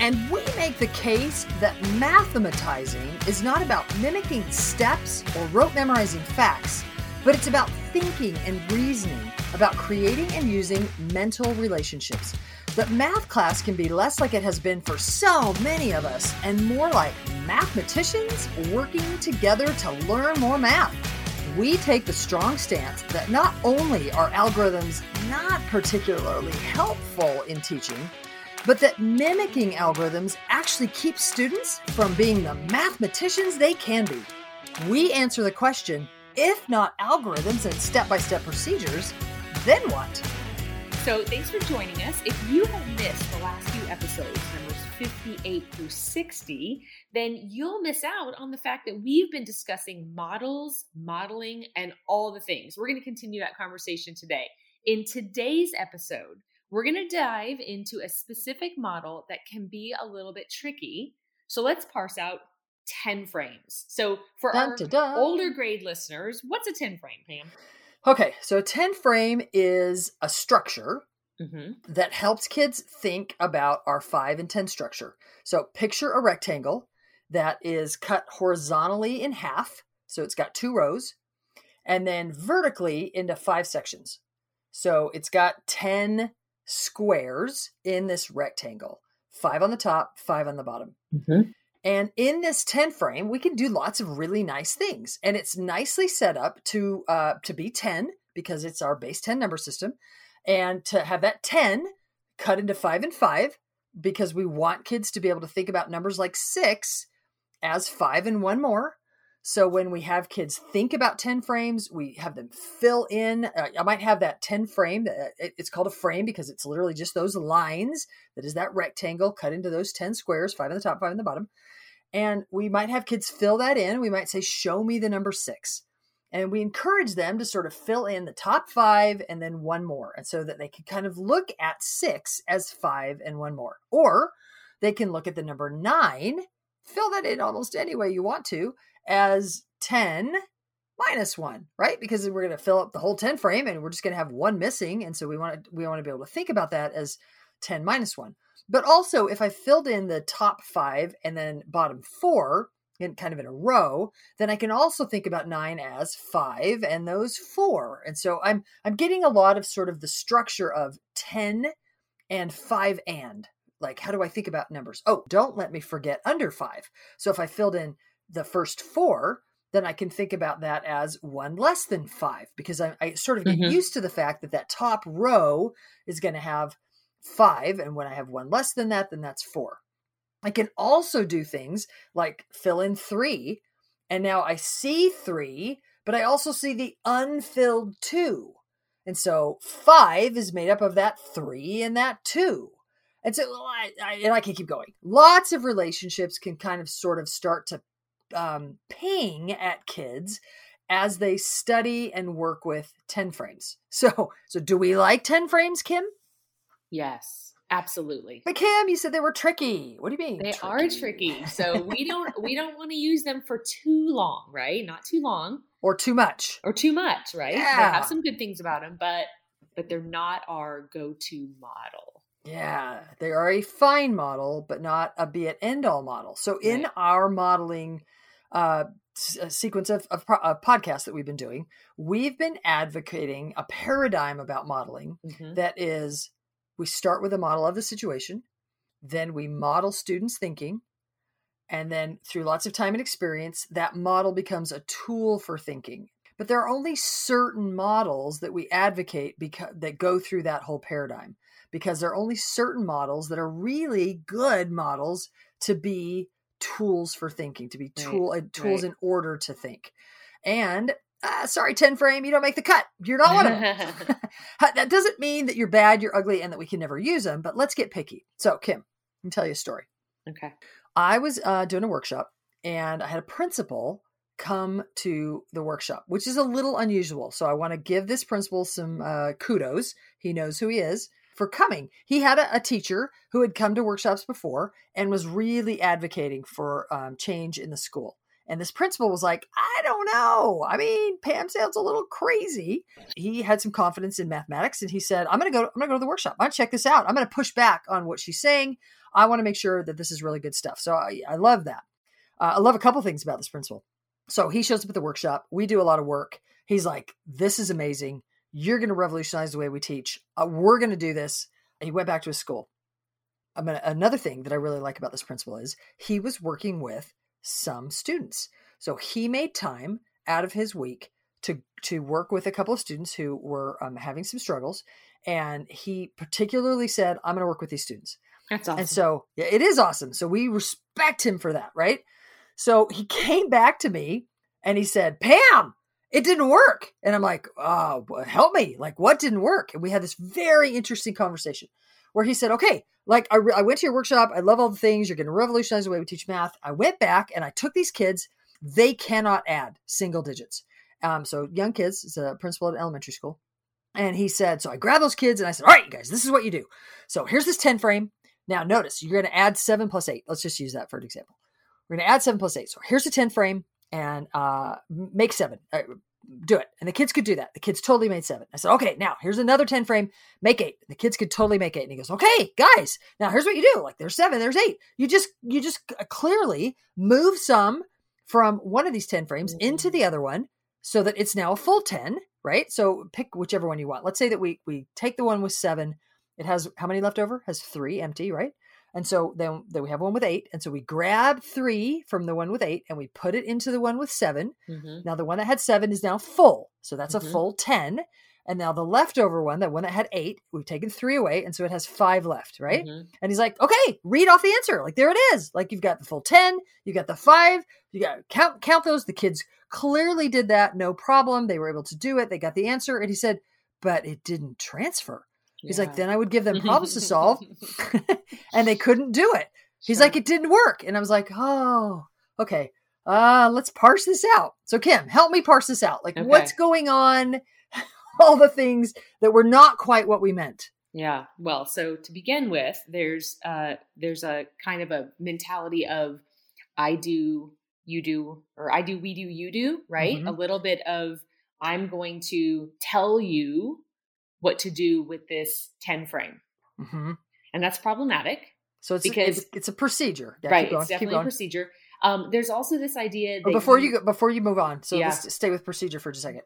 And we make the case that mathematizing is not about mimicking steps or rote memorizing facts, but it's about thinking and reasoning, about creating and using mental relationships. That math class can be less like it has been for so many of us and more like mathematicians working together to learn more math. We take the strong stance that not only are algorithms not particularly helpful in teaching, but that mimicking algorithms actually keeps students from being the mathematicians they can be. We answer the question if not algorithms and step by step procedures, then what? So, thanks for joining us. If you have missed the last few episodes, numbers 58 through 60, then you'll miss out on the fact that we've been discussing models, modeling, and all the things. We're going to continue that conversation today. In today's episode, we're going to dive into a specific model that can be a little bit tricky. So let's parse out 10 frames. So for dun, our dun, dun. older grade listeners, what's a 10 frame, Pam? Okay, so a 10 frame is a structure mm-hmm. that helps kids think about our 5 and 10 structure. So picture a rectangle that is cut horizontally in half. So it's got two rows and then vertically into five sections. So it's got 10 squares in this rectangle five on the top, five on the bottom. Mm-hmm. And in this 10 frame, we can do lots of really nice things. And it's nicely set up to uh, to be 10 because it's our base 10 number system. And to have that 10 cut into five and five because we want kids to be able to think about numbers like six as five and one more so when we have kids think about 10 frames, we have them fill in. Uh, I might have that 10 frame. Uh, it's called a frame because it's literally just those lines that is that rectangle cut into those 10 squares, five on the top, five on the bottom. And we might have kids fill that in. We might say, show me the number six. And we encourage them to sort of fill in the top five and then one more. And so that they can kind of look at six as five and one more. Or they can look at the number nine, fill that in almost any way you want to as 10 minus 1, right? Because we're going to fill up the whole 10 frame and we're just going to have one missing and so we want to we want to be able to think about that as 10 minus 1. But also if I filled in the top 5 and then bottom 4 in kind of in a row, then I can also think about 9 as 5 and those 4. And so I'm I'm getting a lot of sort of the structure of 10 and 5 and like how do I think about numbers? Oh, don't let me forget under 5. So if I filled in the first four, then I can think about that as one less than five because I, I sort of get mm-hmm. used to the fact that that top row is going to have five. And when I have one less than that, then that's four. I can also do things like fill in three. And now I see three, but I also see the unfilled two. And so five is made up of that three and that two. And so I, I, and I can keep going. Lots of relationships can kind of sort of start to um, ping at kids as they study and work with 10 frames. So, so do we like 10 frames, Kim? Yes, Absolutely. But Kim, you said they were tricky. What do you mean? They tricky? are tricky. So we don't we don't want to use them for too long, right? Not too long. Or too much. Or too much, right? Yeah. They have some good things about them, but but they're not our go-to model. Yeah, they are a fine model, but not a be it end all model. So in right. our modeling uh, sequence of, of, of podcasts that we've been doing, we've been advocating a paradigm about modeling mm-hmm. that is we start with a model of the situation, then we model students' thinking, and then through lots of time and experience, that model becomes a tool for thinking. But there are only certain models that we advocate because that go through that whole paradigm because there are only certain models that are really good models to be tools for thinking, to be tool right, uh, tools right. in order to think. And uh, sorry, 10 frame, you don't make the cut. You're not one of them. that doesn't mean that you're bad, you're ugly, and that we can never use them, but let's get picky. So, Kim, let me tell you a story. Okay. I was uh, doing a workshop and I had a principal come to the workshop, which is a little unusual. So, I want to give this principal some uh, kudos. He knows who he is for coming. He had a, a, teacher who had come to workshops before and was really advocating for um, change in the school. And this principal was like, I don't know. I mean, Pam sounds a little crazy. He had some confidence in mathematics and he said, I'm gonna go, I'm gonna go to the workshop. I'm gonna check this out. I'm gonna push back on what she's saying. I want to make sure that this is really good stuff. So I, I love that. Uh, I love a couple things about this principal. So he shows up at the workshop. We do a lot of work. He's like, This is amazing. You're going to revolutionize the way we teach. Uh, we're going to do this. And he went back to his school. I mean, another thing that I really like about this principal is he was working with some students. So he made time out of his week to to work with a couple of students who were um, having some struggles, and he particularly said, "I'm going to work with these students." That's awesome. And so yeah, it is awesome. So we respect him for that, right? So he came back to me and he said, "Pam, it didn't work," and I'm like, "Oh, help me! Like, what didn't work?" And we had this very interesting conversation where he said, okay, like I, re- I went to your workshop. I love all the things. You're going to revolutionize the way we teach math. I went back and I took these kids. They cannot add single digits. Um, so young kids, is a principal at elementary school. And he said, so I grabbed those kids and I said, all right, you guys, this is what you do. So here's this 10 frame. Now notice you're going to add seven plus eight. Let's just use that for an example. We're going to add seven plus eight. So here's a 10 frame and uh, make seven. Uh, do it. And the kids could do that. The kids totally made seven. I said, okay, now here's another 10 frame, make eight. The kids could totally make eight. And he goes, okay, guys, now here's what you do. Like there's seven, there's eight. You just, you just clearly move some from one of these 10 frames mm-hmm. into the other one so that it's now a full 10, right? So pick whichever one you want. Let's say that we, we take the one with seven. It has how many left over? Has three empty, right? And so then, then we have one with eight. And so we grab three from the one with eight and we put it into the one with 7 mm-hmm. Now the one that had seven is now full. So that's mm-hmm. a full 10. And now the leftover one, that one that had eight, we've taken three away. And so it has five left, right? Mm-hmm. And he's like, okay, read off the answer. Like there it is. Like you've got the full 10, you got the five, you got count, count those. The kids clearly did that. No problem. They were able to do it. They got the answer. And he said, but it didn't transfer. He's yeah. like, then I would give them problems to solve, and they couldn't do it. He's sure. like, it didn't work, and I was like, oh, okay. Uh, let's parse this out. So Kim, help me parse this out. Like, okay. what's going on? All the things that were not quite what we meant. Yeah. Well, so to begin with, there's uh there's a kind of a mentality of I do, you do, or I do, we do, you do, right? Mm-hmm. A little bit of I'm going to tell you what to do with this 10 frame. Mm-hmm. And that's problematic. So it's because a, it's, it's, a procedure. Yeah, right. It's definitely a procedure. Um, there's also this idea that before you, you go, before you move on, so yeah. let's stay with procedure for just a second.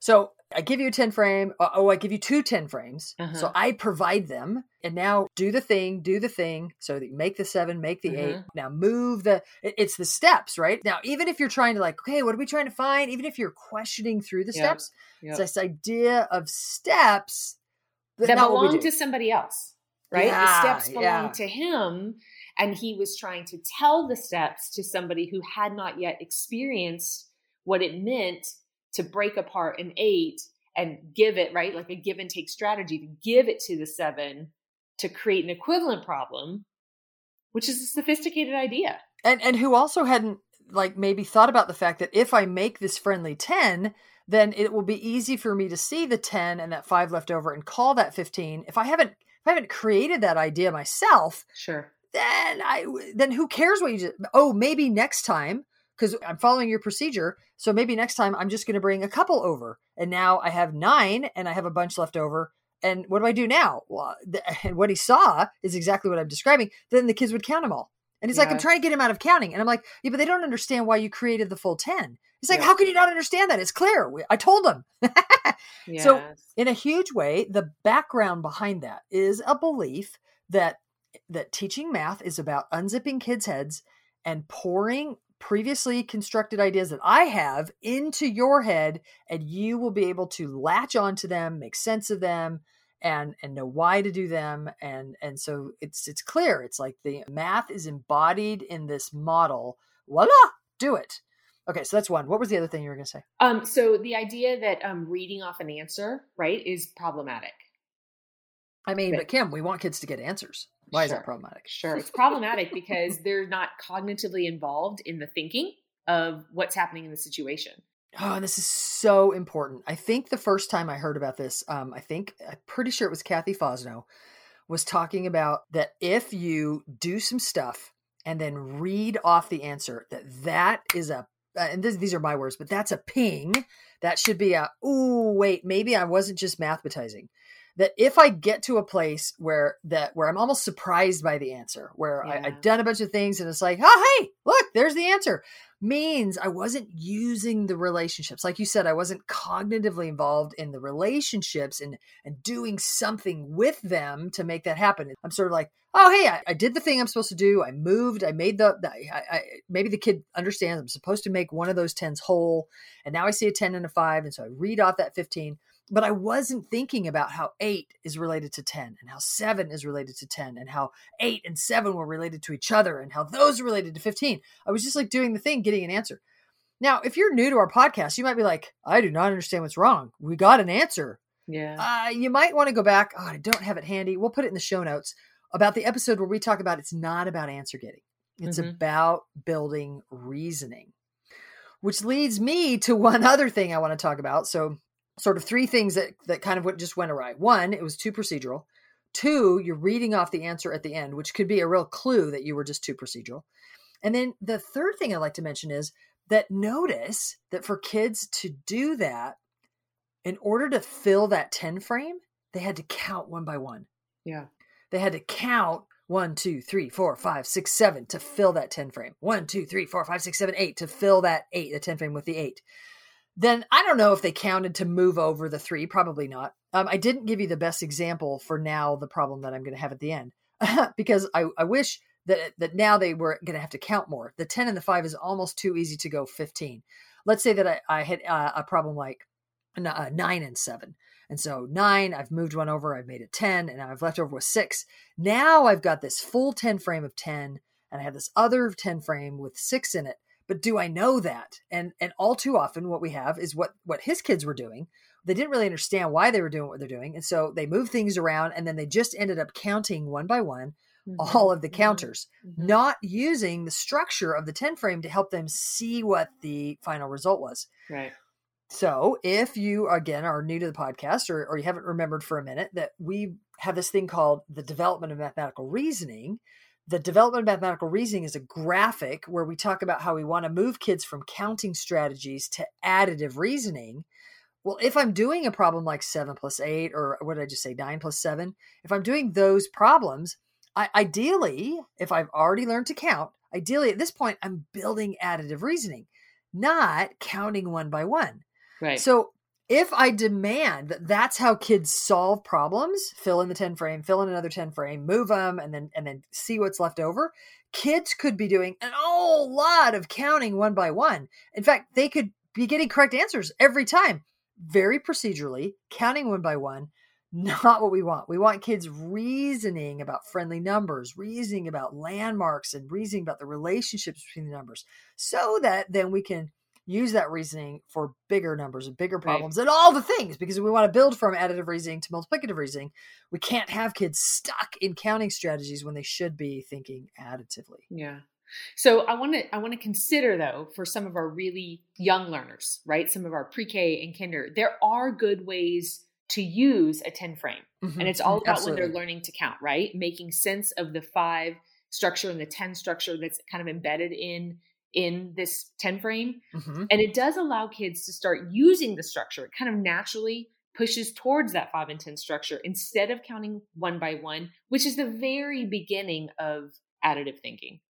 So I give you a 10 frame. Uh, oh, I give you two 10 frames. Uh-huh. So I provide them and now do the thing, do the thing. So that you make the seven, make the uh-huh. eight. Now move the, it's the steps, right? Now, even if you're trying to like, okay, what are we trying to find? Even if you're questioning through the yep. steps, yep. it's this idea of steps that, that belong to somebody else, right? Yeah, the steps belong yeah. to him. And he was trying to tell the steps to somebody who had not yet experienced what it meant to break apart an eight and give it, right? Like a give and take strategy to give it to the seven to create an equivalent problem, which is a sophisticated idea. And and who also hadn't like maybe thought about the fact that if I make this friendly 10, then it will be easy for me to see the 10 and that 5 left over and call that 15. If I haven't if I haven't created that idea myself, sure, then I then who cares what you just? Oh, maybe next time because I'm following your procedure. So maybe next time I'm just going to bring a couple over, and now I have nine, and I have a bunch left over. And what do I do now? Well, the, and what he saw is exactly what I'm describing. Then the kids would count them all. And he's yeah. like, I'm trying to get him out of counting. And I'm like, yeah, but they don't understand why you created the full 10. He's like, yeah. how can you not understand that? It's clear. I told them. yes. So, in a huge way, the background behind that is a belief that that teaching math is about unzipping kids' heads and pouring previously constructed ideas that I have into your head, and you will be able to latch onto them, make sense of them, and and know why to do them. And and so it's it's clear. It's like the math is embodied in this model. Voila, do it. Okay, so that's one. What was the other thing you were going to say? Um, so the idea that um, reading off an answer, right, is problematic. I mean, but, but Kim, we want kids to get answers. Why sure. is that problematic? Sure. It's problematic because they're not cognitively involved in the thinking of what's happening in the situation. Oh, this is so important. I think the first time I heard about this, um, I think I'm pretty sure it was Cathy Fosnot, was talking about that if you do some stuff and then read off the answer, that that is a uh, and this, these are my words, but that's a ping. That should be a oh wait, maybe I wasn't just mathematizing that if I get to a place where that where I'm almost surprised by the answer, where yeah. I, have done a bunch of things and it's like, oh hey, look, there's the answer, means I wasn't using the relationships. Like you said, I wasn't cognitively involved in the relationships and and doing something with them to make that happen. I'm sort of like, oh hey, I, I did the thing I'm supposed to do. I moved. I made the. the I, I, maybe the kid understands I'm supposed to make one of those tens whole, and now I see a ten and a five, and so I read off that fifteen but I wasn't thinking about how eight is related to 10 and how seven is related to 10 and how eight and seven were related to each other and how those are related to 15. I was just like doing the thing, getting an answer. Now, if you're new to our podcast, you might be like, I do not understand what's wrong. We got an answer. Yeah. Uh, you might want to go back. Oh, I don't have it handy. We'll put it in the show notes about the episode where we talk about it's not about answer getting, it's mm-hmm. about building reasoning, which leads me to one other thing I want to talk about. So, sort of three things that that kind of just went awry. One, it was too procedural. Two, you're reading off the answer at the end, which could be a real clue that you were just too procedural. And then the third thing I'd like to mention is that notice that for kids to do that, in order to fill that 10 frame, they had to count one by one. Yeah. They had to count one, two, three, four, five, six, seven to fill that 10 frame. One, two, three, four, five, six, seven, eight to fill that eight, the 10 frame with the eight then I don't know if they counted to move over the three. Probably not. Um, I didn't give you the best example for now the problem that I'm going to have at the end because I, I wish that that now they were going to have to count more. The ten and the five is almost too easy to go fifteen. Let's say that I, I had uh, a problem like uh, nine and seven. And so nine, I've moved one over, I've made it 10, and I've left over with six. Now I've got this full 10 frame of 10, and I have this other 10 frame with six in it but do I know that? And and all too often what we have is what what his kids were doing. They didn't really understand why they were doing what they're doing, and so they moved things around, and then they just ended up counting one by one mm-hmm. all of the mm-hmm. counters, mm-hmm. not using the structure of the ten frame to help them see what the final result was. Right. So, if you again are new to the podcast or, or you haven't remembered for a minute that we have this thing called the development of mathematical reasoning, the development of mathematical reasoning is a graphic where we talk about how we want to move kids from counting strategies to additive reasoning. Well, if I'm doing a problem like seven plus eight, or what did I just say, nine plus seven, if I'm doing those problems, I, ideally, if I've already learned to count, ideally at this point, I'm building additive reasoning, not counting one by one. Right. So if I demand that that's how kids solve problems, fill in the 10 frame, fill in another 10 frame, move them, and then and then see what's left over, kids could be doing an whole lot of counting one by one. In fact, they could be getting correct answers every time, very procedurally, counting one by one. Not what we want. We want kids reasoning about friendly numbers, reasoning about landmarks, and reasoning about the relationships between the numbers so that then we can use that reasoning for bigger numbers and bigger problems right. and all the things because we want to build from additive reasoning to multiplicative reasoning. We can't have kids stuck in counting strategies when they should be thinking additively. Yeah. So I want to I want to consider though for some of our really young learners, right? Some of our pre-K and kinder, there are good ways to use a 10 frame. Mm-hmm. And it's all about Absolutely. when they're learning to count, right? Making sense of the five structure and the 10 structure that's kind of embedded in in this 10 frame. Mm-hmm. And it does allow kids to start using the structure. It kind of naturally pushes towards that 5 and 10 structure instead of counting one by one, which is the very beginning of additive thinking.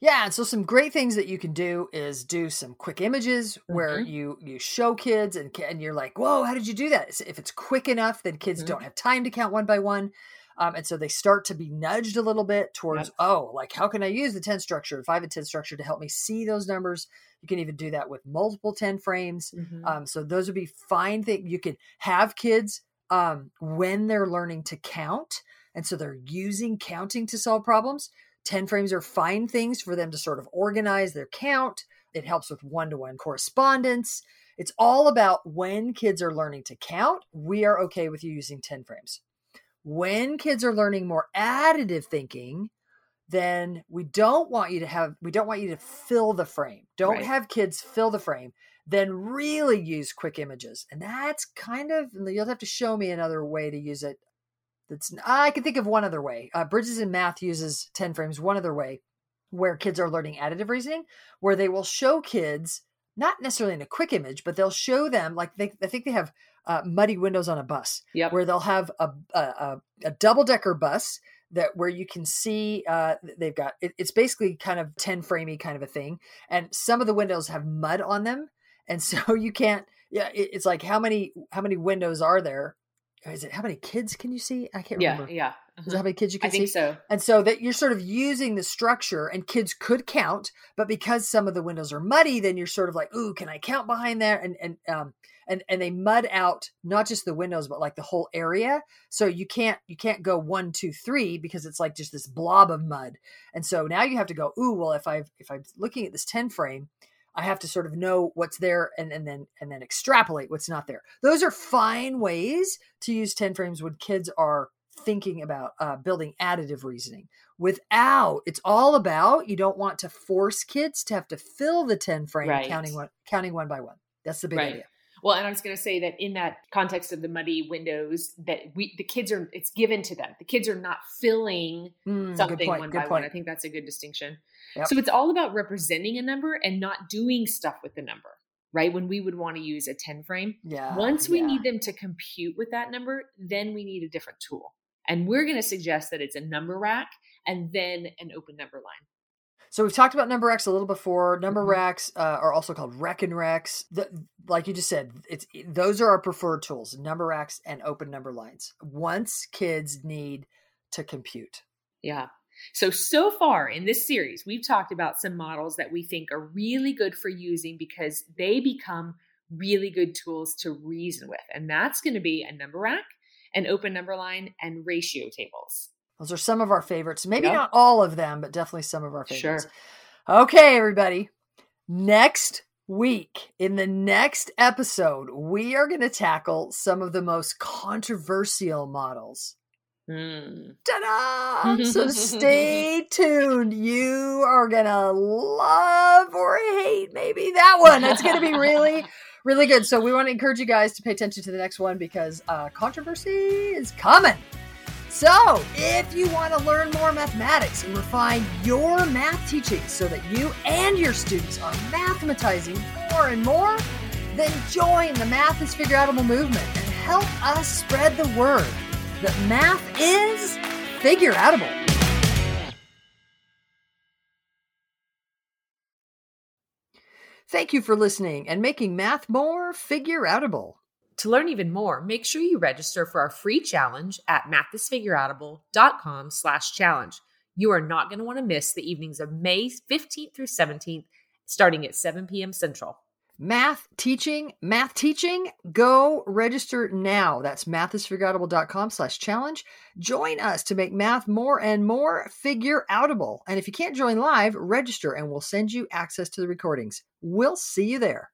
Yeah, and so some great things that you can do is do some quick images where mm-hmm. you you show kids and and you're like, "Whoa, how did you do that?" If it's quick enough, then kids mm-hmm. don't have time to count one by one. Um, and so they start to be nudged a little bit towards, yep. oh, like how can I use the 10 structure, 5 and 10 structure to help me see those numbers? You can even do that with multiple 10 frames. Mm-hmm. Um, so those would be fine things. You can have kids um, when they're learning to count. And so they're using counting to solve problems. 10 frames are fine things for them to sort of organize their count. It helps with one to one correspondence. It's all about when kids are learning to count, we are okay with you using 10 frames. When kids are learning more additive thinking, then we don't want you to have we don't want you to fill the frame. Don't right. have kids fill the frame. Then really use quick images. And that's kind of you'll have to show me another way to use it that's I can think of one other way. Uh, Bridges in Math uses 10 frames one other way where kids are learning additive reasoning, where they will show kids not necessarily in a quick image, but they'll show them like they I think they have uh, muddy windows on a bus, yep. where they'll have a a, a double decker bus that where you can see uh, they've got it, it's basically kind of 10 framey kind of a thing, and some of the windows have mud on them, and so you can't. Yeah, it, it's like how many how many windows are there is it how many kids can you see? I can't yeah, remember. Yeah, Is that how many kids you can I see? I think so. And so that you're sort of using the structure, and kids could count, but because some of the windows are muddy, then you're sort of like, "Ooh, can I count behind there?" And and um and and they mud out not just the windows, but like the whole area. So you can't you can't go one, two, three because it's like just this blob of mud. And so now you have to go, "Ooh, well, if I if I'm looking at this ten frame." I have to sort of know what's there and, and then and then extrapolate what's not there. Those are fine ways to use 10 frames when kids are thinking about uh, building additive reasoning. Without, it's all about you don't want to force kids to have to fill the 10 frame right. counting one counting one by one. That's the big right. idea. Well, and I was going to say that in that context of the muddy windows, that we the kids are it's given to them. The kids are not filling mm, something point, one by point. one. I think that's a good distinction. Yep. So it's all about representing a number and not doing stuff with the number, right? When we would want to use a 10 frame. Yeah. Once we yeah. need them to compute with that number, then we need a different tool. And we're going to suggest that it's a number rack and then an open number line. So we've talked about number racks a little before. Number mm-hmm. racks uh, are also called rekenreks. The, like you just said, it's those are our preferred tools: number racks and open number lines. Once kids need to compute. Yeah. So, so far in this series, we've talked about some models that we think are really good for using because they become really good tools to reason with. And that's going to be a number rack, an open number line, and ratio tables. Those are some of our favorites. Maybe yep. not all of them, but definitely some of our favorites. Sure. Okay, everybody. Next week, in the next episode, we are going to tackle some of the most controversial models Mm. Ta-da! so stay tuned. You are gonna love or hate maybe that one. It's gonna be really, really good. So we want to encourage you guys to pay attention to the next one because uh, controversy is coming. So, if you want to learn more mathematics and refine your math teaching so that you and your students are mathematizing more and more, then join the Math is Figure Figureoutable movement and help us spread the word that math is figure outable. Thank you for listening and making math more figure outable. To learn even more, make sure you register for our free challenge at mathisfigureoutable.com slash challenge. You are not going to want to miss the evenings of May 15th through 17th, starting at 7 p.m. Central. Math teaching, math teaching, go register now. That's mathisfigureoutable.com slash challenge. Join us to make math more and more figure outable. And if you can't join live, register and we'll send you access to the recordings. We'll see you there.